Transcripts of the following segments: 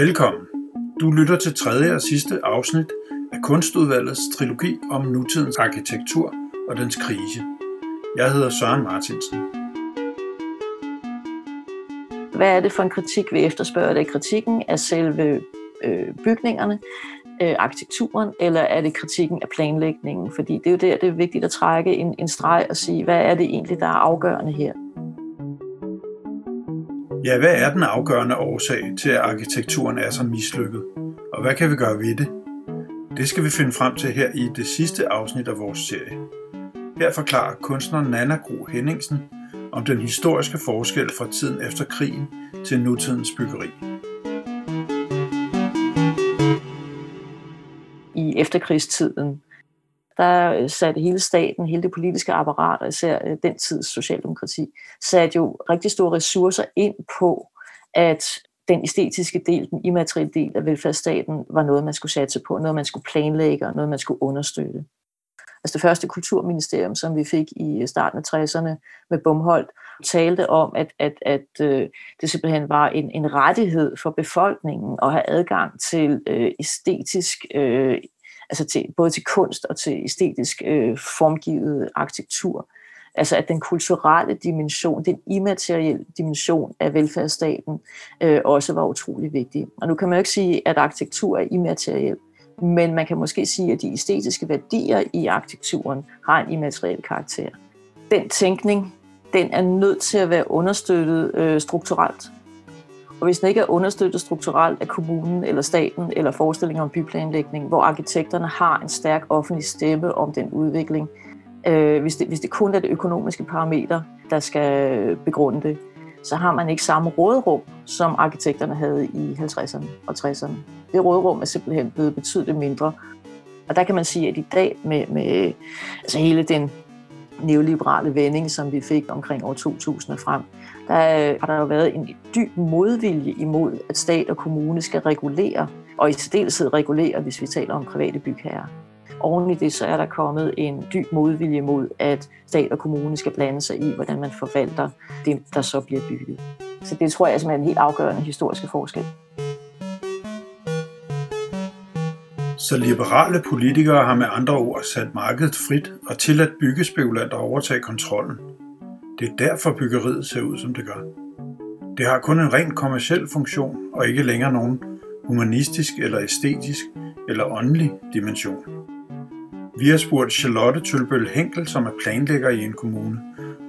Velkommen. Du lytter til tredje og sidste afsnit af Kunstudvalgets trilogi om nutidens arkitektur og dens krise. Jeg hedder Søren Martinsen. Hvad er det for en kritik, vi efterspørger? Er det kritikken af selve øh, bygningerne, øh, arkitekturen, eller er det kritikken af planlægningen? Fordi det er jo der, det er vigtigt at trække en, en streg og sige, hvad er det egentlig, der er afgørende her? Ja, hvad er den afgørende årsag til, at arkitekturen er så mislykket? Og hvad kan vi gøre ved det? Det skal vi finde frem til her i det sidste afsnit af vores serie. Her forklarer kunstneren Nana Gro Henningsen om den historiske forskel fra tiden efter krigen til nutidens byggeri. I efterkrigstiden der satte hele staten, hele det politiske apparat, og især øh, den tids socialdemokrati, satte jo rigtig store ressourcer ind på, at den æstetiske del, den immaterielle del af velfærdsstaten, var noget, man skulle satse på, noget, man skulle planlægge, og noget, man skulle understøtte. Altså det første kulturministerium, som vi fik i starten af 60'erne med Bumholdt, talte om, at, at, at øh, det simpelthen var en, en rettighed for befolkningen at have adgang til øh, æstetisk øh, altså til, både til kunst og til æstetisk øh, formgivet arkitektur. Altså at den kulturelle dimension, den immaterielle dimension af velfærdsstaten øh, også var utrolig vigtig. Og nu kan man jo ikke sige, at arkitektur er immateriel, men man kan måske sige, at de æstetiske værdier i arkitekturen har en immateriel karakter. Den tænkning, den er nødt til at være understøttet øh, strukturelt. Og hvis den ikke er understøttet strukturelt af kommunen eller staten eller forestillinger om byplanlægning, hvor arkitekterne har en stærk offentlig stemme om den udvikling, øh, hvis, det, hvis det kun er det økonomiske parameter, der skal begrunde det, så har man ikke samme rådrum, som arkitekterne havde i 50'erne og 60'erne. Det rådrum er simpelthen blevet betydeligt mindre. Og der kan man sige, at i dag med, med altså hele den neoliberale vending, som vi fik omkring år 2000 og frem, der har der jo været en dyb modvilje imod, at stat og kommune skal regulere, og i særdeleshed regulere, hvis vi taler om private bygherrer. Oven i det, så er der kommet en dyb modvilje mod, at stat og kommune skal blande sig i, hvordan man forvalter det, der så bliver bygget. Så det tror jeg er en helt afgørende historiske forskel. Så liberale politikere har med andre ord sat markedet frit og tilladt byggespekulanter at overtage kontrollen. Det er derfor byggeriet ser ud, som det gør. Det har kun en rent kommersiel funktion og ikke længere nogen humanistisk eller æstetisk eller åndelig dimension. Vi har spurgt Charlotte Tølbøl Henkel, som er planlægger i en kommune,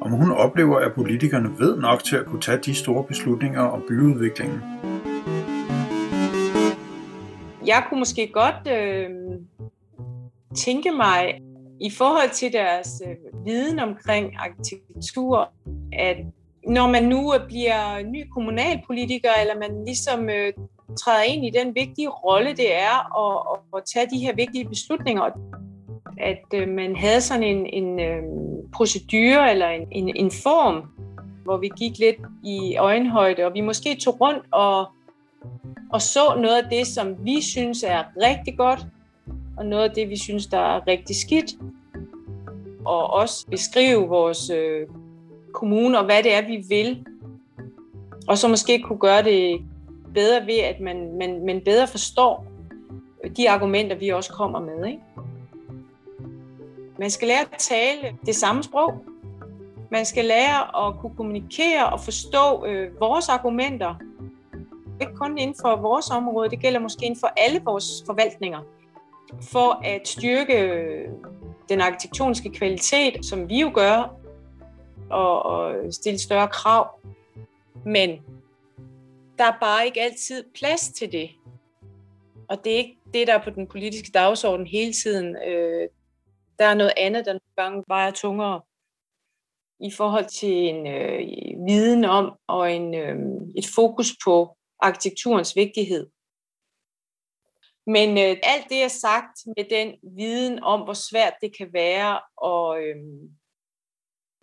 om hun oplever, at politikerne ved nok til at kunne tage de store beslutninger om byudviklingen. Jeg kunne måske godt øh, tænke mig, i forhold til deres øh, viden omkring arkitektur, at når man nu øh, bliver ny kommunalpolitiker, eller man ligesom øh, træder ind i den vigtige rolle, det er at, at, at tage de her vigtige beslutninger, at øh, man havde sådan en, en øh, procedure eller en, en, en form, hvor vi gik lidt i øjenhøjde, og vi måske tog rundt og, og så noget af det, som vi synes er rigtig godt, og noget af det, vi synes, der er rigtig skidt. Og også beskrive vores øh, kommune og hvad det er, vi vil. Og så måske kunne gøre det bedre ved, at man, man, man bedre forstår de argumenter, vi også kommer med. Ikke? Man skal lære at tale det samme sprog. Man skal lære at kunne kommunikere og forstå øh, vores argumenter. Ikke kun inden for vores område, det gælder måske inden for alle vores forvaltninger for at styrke øh, den arkitektoniske kvalitet, som vi jo gør, og, og stille større krav. Men der er bare ikke altid plads til det. Og det er ikke det, der er på den politiske dagsorden hele tiden. Øh, der er noget andet, der nogle gange vejer tungere i forhold til en øh, viden om og en, øh, et fokus på arkitekturens vigtighed. Men øh, alt det er sagt med den viden om, hvor svært det kan være at øh,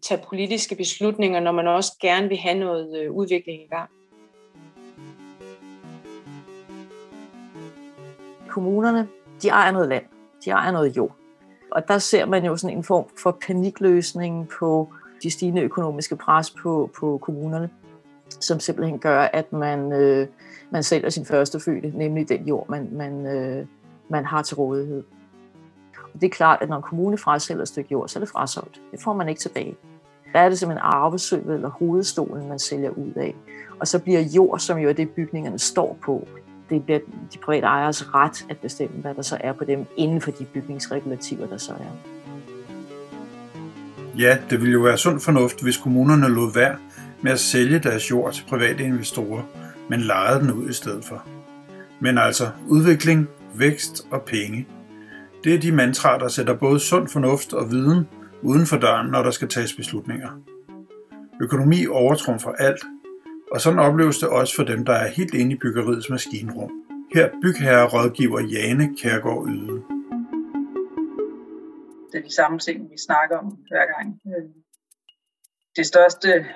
tage politiske beslutninger, når man også gerne vil have noget øh, udvikling i gang. Kommunerne, de ejer noget land, de ejer noget jord. Og der ser man jo sådan en form for panikløsning på de stigende økonomiske pres på, på kommunerne som simpelthen gør, at man, øh, man sælger sin første fødte, nemlig den jord, man, man, øh, man har til rådighed. Og det er klart, at når en kommune frasælger et stykke jord, så er det frasolgt. Det får man ikke tilbage. Der er det simpelthen arvesølvet eller hovedstolen, man sælger ud af. Og så bliver jord, som jo er det, bygningerne står på, det bliver de private ejers ret at bestemme, hvad der så er på dem, inden for de bygningsregulativer, der så er. Ja, det ville jo være sund fornuft, hvis kommunerne lod være med at sælge deres jord til private investorer, men lejede den ud i stedet for. Men altså, udvikling, vækst og penge. Det er de mantraer, der sætter både sund fornuft og viden uden for døren, når der skal tages beslutninger. Økonomi overtrumfer alt, og sådan opleves det også for dem, der er helt inde i byggeriets maskinrum. Her bygherre rådgiver Jane Kærgaard Yde. Det er de samme ting, vi snakker om hver gang. Øh, det største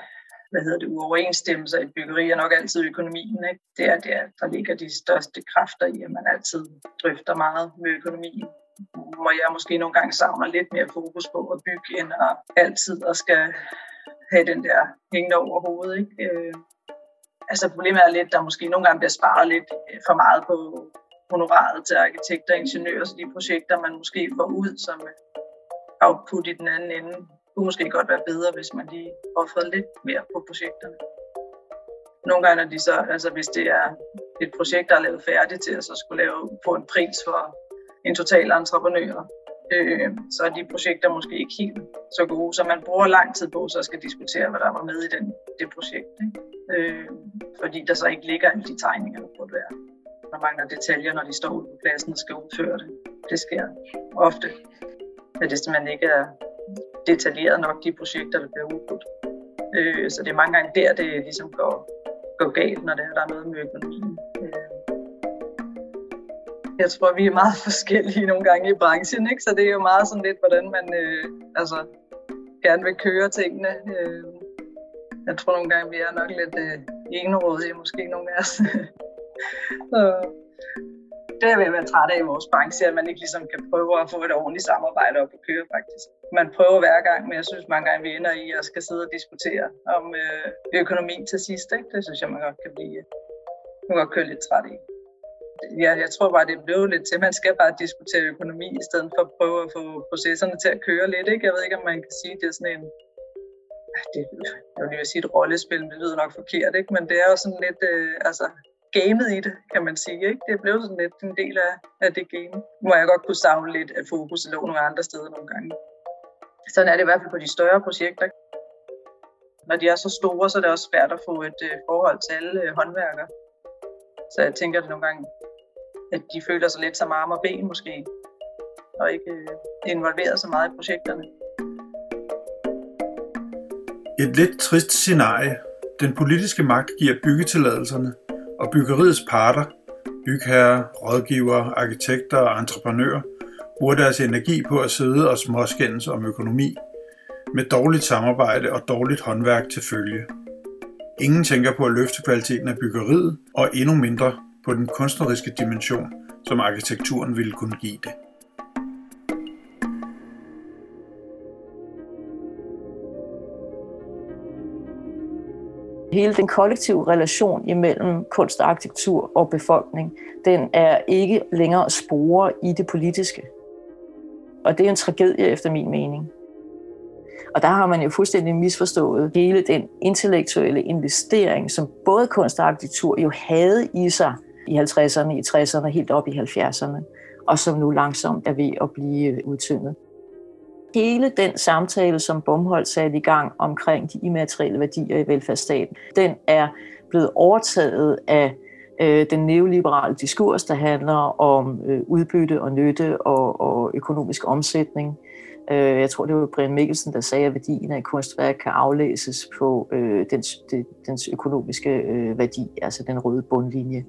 hvad hedder det, uoverensstemmelser i byggeri er nok altid økonomien. Ikke? Det er der, der ligger de største kræfter i, at man altid drøfter meget med økonomien. Hvor jeg måske nogle gange savner lidt mere fokus på at bygge, end at altid at skal have den der hængende over hovedet. Ikke? Øh, altså problemet er lidt, der måske nogle gange bliver sparet lidt øh, for meget på honoraret til arkitekter og ingeniører, så de projekter, man måske får ud som output i den anden ende, kunne måske godt være bedre, hvis man lige offrede lidt mere på projekterne. Nogle gange når de så, altså hvis det er et projekt, der er lavet færdigt til at så skulle lave, få en pris for en total entreprenør, øh, så er de projekter måske ikke helt så gode, så man bruger lang tid på så skal diskutere, hvad der var med i den, det projekt. Ikke? Øh, fordi der så ikke ligger alle de tegninger, der burde være. Der mangler detaljer, når de står ude på pladsen og skal udføre det. Det sker ofte, at det simpelthen ikke er detaljeret nok, de projekter, der bliver udbudt. Øh, så det er mange gange der, det ligesom går, går galt, når det er, der er noget med økonomien. Øh. Jeg tror, vi er meget forskellige nogle gange i branchen, ikke? så det er jo meget sådan lidt, hvordan man øh, altså, gerne vil køre tingene. Øh. Jeg tror nogle gange, vi er nok lidt øh, enerådige, måske nogle af os. så, det er ved at være træt af i vores branche, at man ikke ligesom kan prøve at få et ordentligt samarbejde op at køre faktisk. Man prøver hver gang, men jeg synes mange gange, vi ender i at skal sidde og diskutere om øh, økonomi til sidst. Ikke? Det synes jeg, man godt kan blive øh, man godt køre lidt træt i. Ja, jeg tror bare, det blev lidt til, man skal bare diskutere økonomi, i stedet for at prøve at få processerne til at køre lidt. Ikke? Jeg ved ikke, om man kan sige, at det er sådan en ah, det, jeg vil sige et rollespil, det lyder nok forkert, ikke? men det er jo sådan lidt, øh, altså, gamet i det, kan man sige. Ikke? Det blev sådan lidt en del af, af det game, hvor jeg godt kunne savne lidt, at fokus lå nogle andre steder nogle gange. Sådan er det i hvert fald på de større projekter. Når de er så store, så er det også svært at få et øh, forhold til alle øh, håndværkere. Så jeg tænker at nogle gange, at de føler sig lidt som arme og ben måske, og ikke øh, involveret så meget i projekterne. Et lidt trist scenarie. Den politiske magt giver byggetilladelserne, og byggeriets parter, bygherrer, rådgivere, arkitekter og entreprenører, bruger deres energi på at sidde og småskændes om økonomi, med dårligt samarbejde og dårligt håndværk til følge. Ingen tænker på at løfte kvaliteten af byggeriet, og endnu mindre på den kunstneriske dimension, som arkitekturen ville kunne give det. Hele den kollektive relation imellem kunst og arkitektur og befolkning, den er ikke længere spore i det politiske. Og det er en tragedie efter min mening. Og der har man jo fuldstændig misforstået hele den intellektuelle investering, som både kunst og arkitektur jo havde i sig i 50'erne, i 60'erne, helt op i 70'erne, og som nu langsomt er ved at blive udtyndet hele den samtale, som Bomholdt satte i gang omkring de immaterielle værdier i velfærdsstaten, den er blevet overtaget af øh, den neoliberale diskurs, der handler om øh, udbytte og nytte og, og økonomisk omsætning. Øh, jeg tror, det var Brian Mikkelsen, der sagde, at værdien af et kunstværk kan aflæses på øh, dens, de, dens økonomiske øh, værdi, altså den røde bundlinje.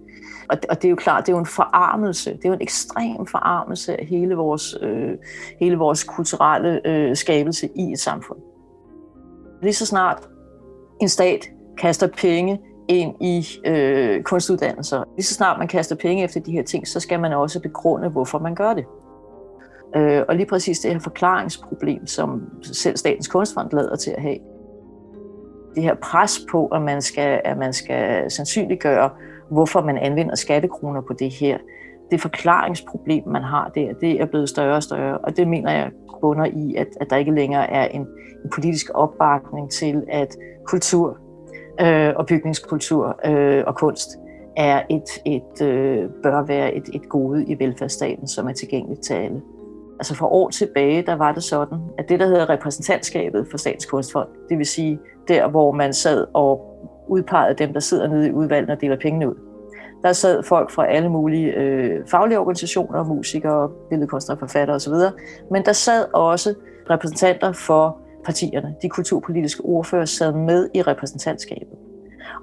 Og, og det er jo klart, det er jo en forarmelse, det er jo en ekstrem forarmelse af hele vores, øh, hele vores kulturelle øh, skabelse i et samfund. Lige så snart en stat kaster penge ind i øh, kunstuddannelser, lige så snart man kaster penge efter de her ting, så skal man også begrunde, hvorfor man gør det. Øh, og lige præcis det her forklaringsproblem, som selv Statens Kunstfond lader til at have, det her pres på, at man skal, at man skal sandsynliggøre, hvorfor man anvender skattekroner på det her. Det forklaringsproblem, man har der, det er blevet større og større, og det mener jeg bunder i, at, at der ikke længere er en, en politisk opbakning til, at kultur øh, og bygningskultur øh, og kunst er et, et øh, bør være et, et gode i velfærdsstaten, som er tilgængeligt til alle. Altså for år tilbage, der var det sådan, at det, der hedder repræsentantskabet for Statskunstfond, det vil sige der, hvor man sad og udpegede dem, der sidder nede i udvalget og deler pengene ud. Der sad folk fra alle mulige øh, faglige organisationer, musikere, billedkunstnere, forfattere osv., men der sad også repræsentanter for partierne. De kulturpolitiske ordfører sad med i repræsentantskabet.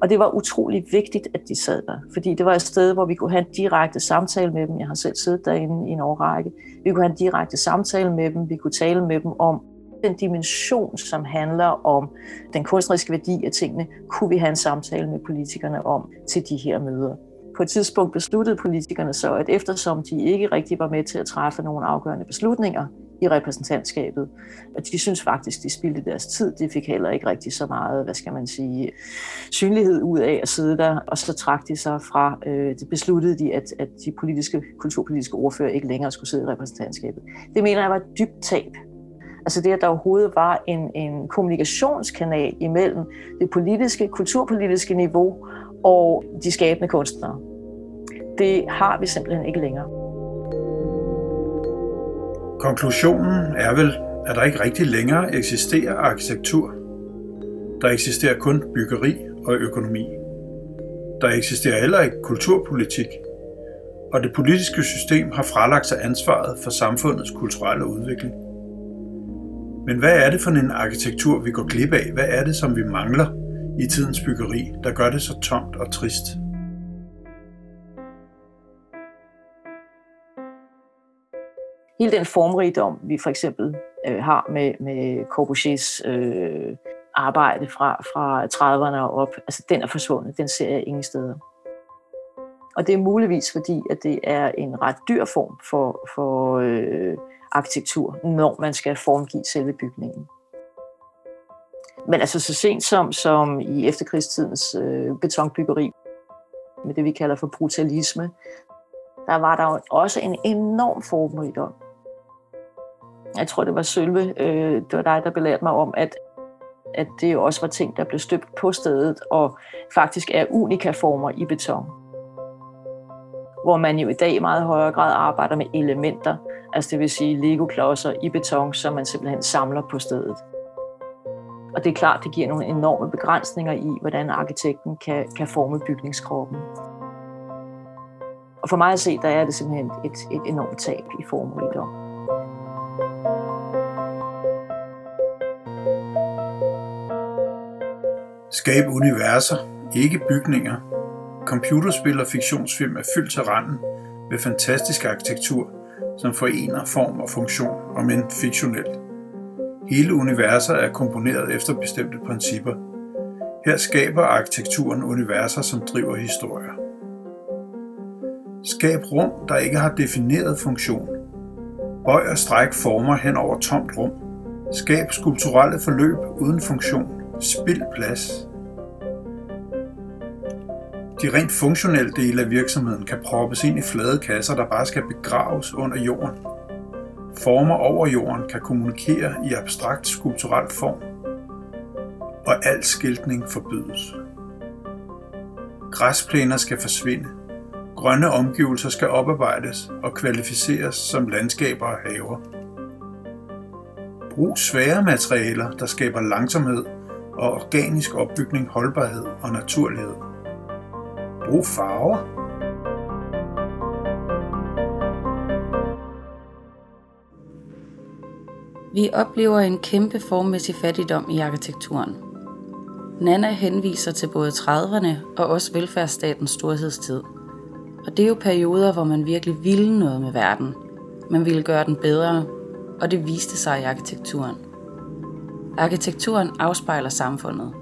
Og det var utrolig vigtigt, at de sad der, fordi det var et sted, hvor vi kunne have en direkte samtale med dem. Jeg har selv siddet derinde i en årrække. Vi kunne have en direkte samtale med dem. Vi kunne tale med dem om den dimension, som handler om den kunstneriske værdi af tingene, kunne vi have en samtale med politikerne om til de her møder. På et tidspunkt besluttede politikerne så, at eftersom de ikke rigtig var med til at træffe nogle afgørende beslutninger i repræsentantskabet. Og de synes faktisk, de spildte deres tid. De fik heller ikke rigtig så meget, hvad skal man sige, synlighed ud af at sidde der. Og så trak de sig fra, øh, det besluttede de, at, at de politiske, kulturpolitiske ordfører ikke længere skulle sidde i repræsentantskabet. Det mener jeg var et dybt tab. Altså det, at der overhovedet var en, en kommunikationskanal imellem det politiske, kulturpolitiske niveau og de skabende kunstnere. Det har vi simpelthen ikke længere. Konklusionen er vel, at der ikke rigtig længere eksisterer arkitektur. Der eksisterer kun byggeri og økonomi. Der eksisterer heller ikke kulturpolitik, og det politiske system har fralagt sig ansvaret for samfundets kulturelle udvikling. Men hvad er det for en arkitektur, vi går glip af? Hvad er det, som vi mangler i tidens byggeri, der gør det så tomt og trist? Hele den formrigdom, vi for eksempel øh, har med, med Corbusiers øh, arbejde fra, fra 30'erne og op, altså den er forsvundet, den ser jeg ingen steder. Og det er muligvis fordi, at det er en ret dyr form for, for øh, arkitektur, når man skal formgive selve bygningen. Men altså så sent som, som i efterkrigstidens øh, betonbyggeri, med det vi kalder for brutalisme, der var der også en enorm formrigdom jeg tror, det var Sølve, øh, det var dig, der belærte mig om, at, at det jo også var ting, der blev støbt på stedet, og faktisk er unika-former i beton. Hvor man jo i dag i meget højere grad arbejder med elementer, altså det vil sige Lego-klodser i beton, som man simpelthen samler på stedet. Og det er klart, det giver nogle enorme begrænsninger i, hvordan arkitekten kan, kan forme bygningskroppen. Og for mig at se, der er det simpelthen et, et enormt tab i formrigdom. Skab universer, ikke bygninger. Computerspil og fiktionsfilm er fyldt til randen med fantastisk arkitektur, som forener form og funktion, og men fiktionelt. Hele universer er komponeret efter bestemte principper. Her skaber arkitekturen universer, som driver historier. Skab rum, der ikke har defineret funktion. Bøj og stræk former hen over tomt rum. Skab skulpturelle forløb uden funktion. Spild plads. De rent funktionelle dele af virksomheden kan proppes ind i flade kasser, der bare skal begraves under jorden. Former over jorden kan kommunikere i abstrakt skulpturel form. Og al skiltning forbydes. Græsplæner skal forsvinde. Grønne omgivelser skal oparbejdes og kvalificeres som landskaber og haver. Brug svære materialer, der skaber langsomhed og organisk opbygning, holdbarhed og naturlighed. Brug farver. Vi oplever en kæmpe formmæssig fattigdom i arkitekturen. Nana henviser til både 30'erne og også velfærdsstatens storhedstid. Og det er jo perioder, hvor man virkelig ville noget med verden. Man ville gøre den bedre, og det viste sig i arkitekturen. Arkitekturen afspejler samfundet.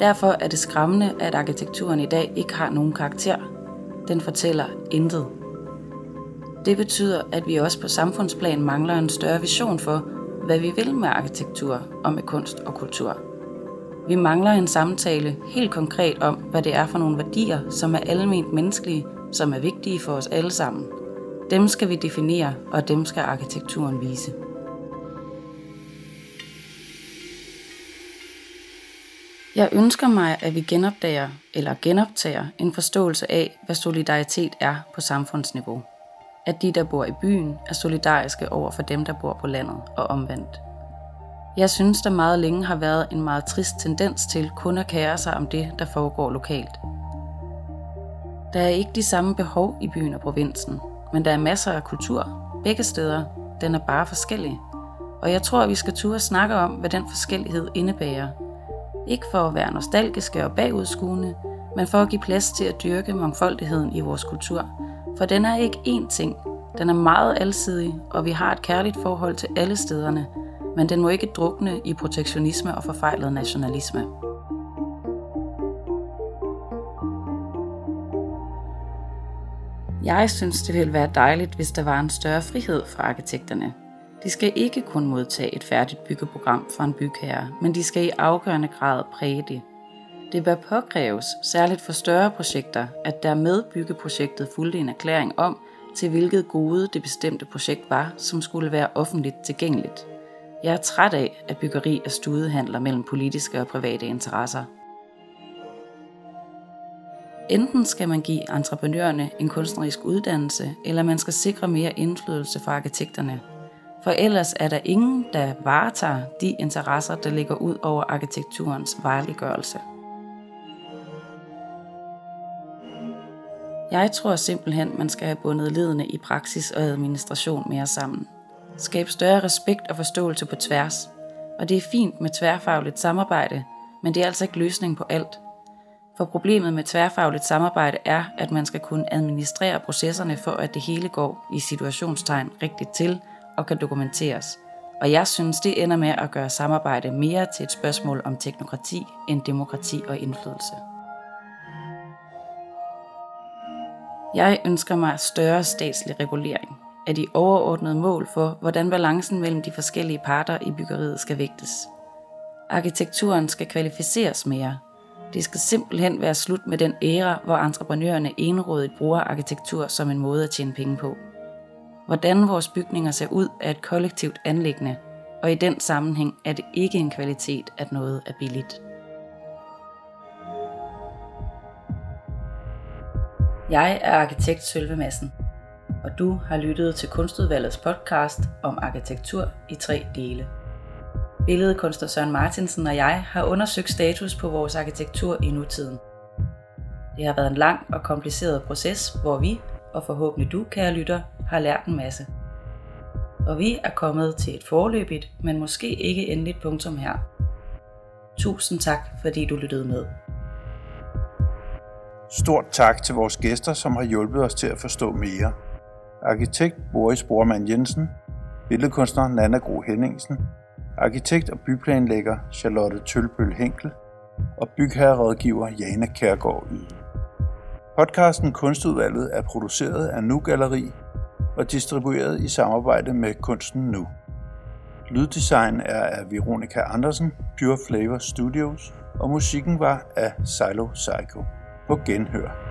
Derfor er det skræmmende, at arkitekturen i dag ikke har nogen karakter. Den fortæller intet. Det betyder, at vi også på samfundsplan mangler en større vision for, hvad vi vil med arkitektur og med kunst og kultur. Vi mangler en samtale helt konkret om, hvad det er for nogle værdier, som er alment menneskelige, som er vigtige for os alle sammen. Dem skal vi definere, og dem skal arkitekturen vise. Jeg ønsker mig, at vi genopdager eller genoptager en forståelse af, hvad solidaritet er på samfundsniveau. At de, der bor i byen, er solidariske over for dem, der bor på landet og omvendt. Jeg synes, der meget længe har været en meget trist tendens til kun at kære sig om det, der foregår lokalt. Der er ikke de samme behov i byen og provinsen, men der er masser af kultur, begge steder. Den er bare forskellig. Og jeg tror, at vi skal turde snakke om, hvad den forskellighed indebærer. Ikke for at være nostalgiske og bagudskuende, men for at give plads til at dyrke mangfoldigheden i vores kultur. For den er ikke én ting. Den er meget alsidig, og vi har et kærligt forhold til alle stederne, men den må ikke drukne i protektionisme og forfejlet nationalisme. Jeg synes, det ville være dejligt, hvis der var en større frihed for arkitekterne. De skal ikke kun modtage et færdigt byggeprogram fra en bygherre, men de skal i afgørende grad præge det. Det bør påkræves, særligt for større projekter, at der med byggeprojektet fulgte en erklæring om, til hvilket gode det bestemte projekt var, som skulle være offentligt tilgængeligt. Jeg er træt af, at byggeri er studehandler mellem politiske og private interesser. Enten skal man give entreprenørerne en kunstnerisk uddannelse, eller man skal sikre mere indflydelse fra arkitekterne. For ellers er der ingen, der varetager de interesser, der ligger ud over arkitekturens vejliggørelse. Jeg tror simpelthen, man skal have bundet ledende i praksis og administration mere sammen. Skabe større respekt og forståelse på tværs. Og det er fint med tværfagligt samarbejde, men det er altså ikke løsning på alt. For problemet med tværfagligt samarbejde er, at man skal kunne administrere processerne for, at det hele går i situationstegn rigtigt til og kan dokumenteres. Og jeg synes, det ender med at gøre samarbejde mere til et spørgsmål om teknokrati end demokrati og indflydelse. Jeg ønsker mig større statslig regulering af de overordnede mål for, hvordan balancen mellem de forskellige parter i byggeriet skal vægtes. Arkitekturen skal kvalificeres mere. Det skal simpelthen være slut med den æra, hvor entreprenørerne enrådigt bruger arkitektur som en måde at tjene penge på. Hvordan vores bygninger ser ud er et kollektivt anlæggende, og i den sammenhæng er det ikke en kvalitet, at noget er billigt. Jeg er arkitekt Sølve Madsen, og du har lyttet til Kunstudvalgets podcast om arkitektur i tre dele. Billedkunstner Søren Martinsen og jeg har undersøgt status på vores arkitektur i nutiden. Det har været en lang og kompliceret proces, hvor vi, og forhåbentlig du, kære lytter, har lært en masse. Og vi er kommet til et forløbigt, men måske ikke endeligt punktum her. Tusind tak, fordi du lyttede med. Stort tak til vores gæster, som har hjulpet os til at forstå mere. Arkitekt Boris Bormann Jensen, billedkunstner Nana Gro Henningsen, arkitekt og byplanlægger Charlotte Tølbøl Henkel og bygherrerådgiver Jana Kærgaard Yde. Podcasten Kunstudvalget er produceret af Nu Galleri og distribueret i samarbejde med Kunsten Nu. Lyddesign er af Veronika Andersen, Pure Flavor Studios, og musikken var af Silo Psycho. På genhør.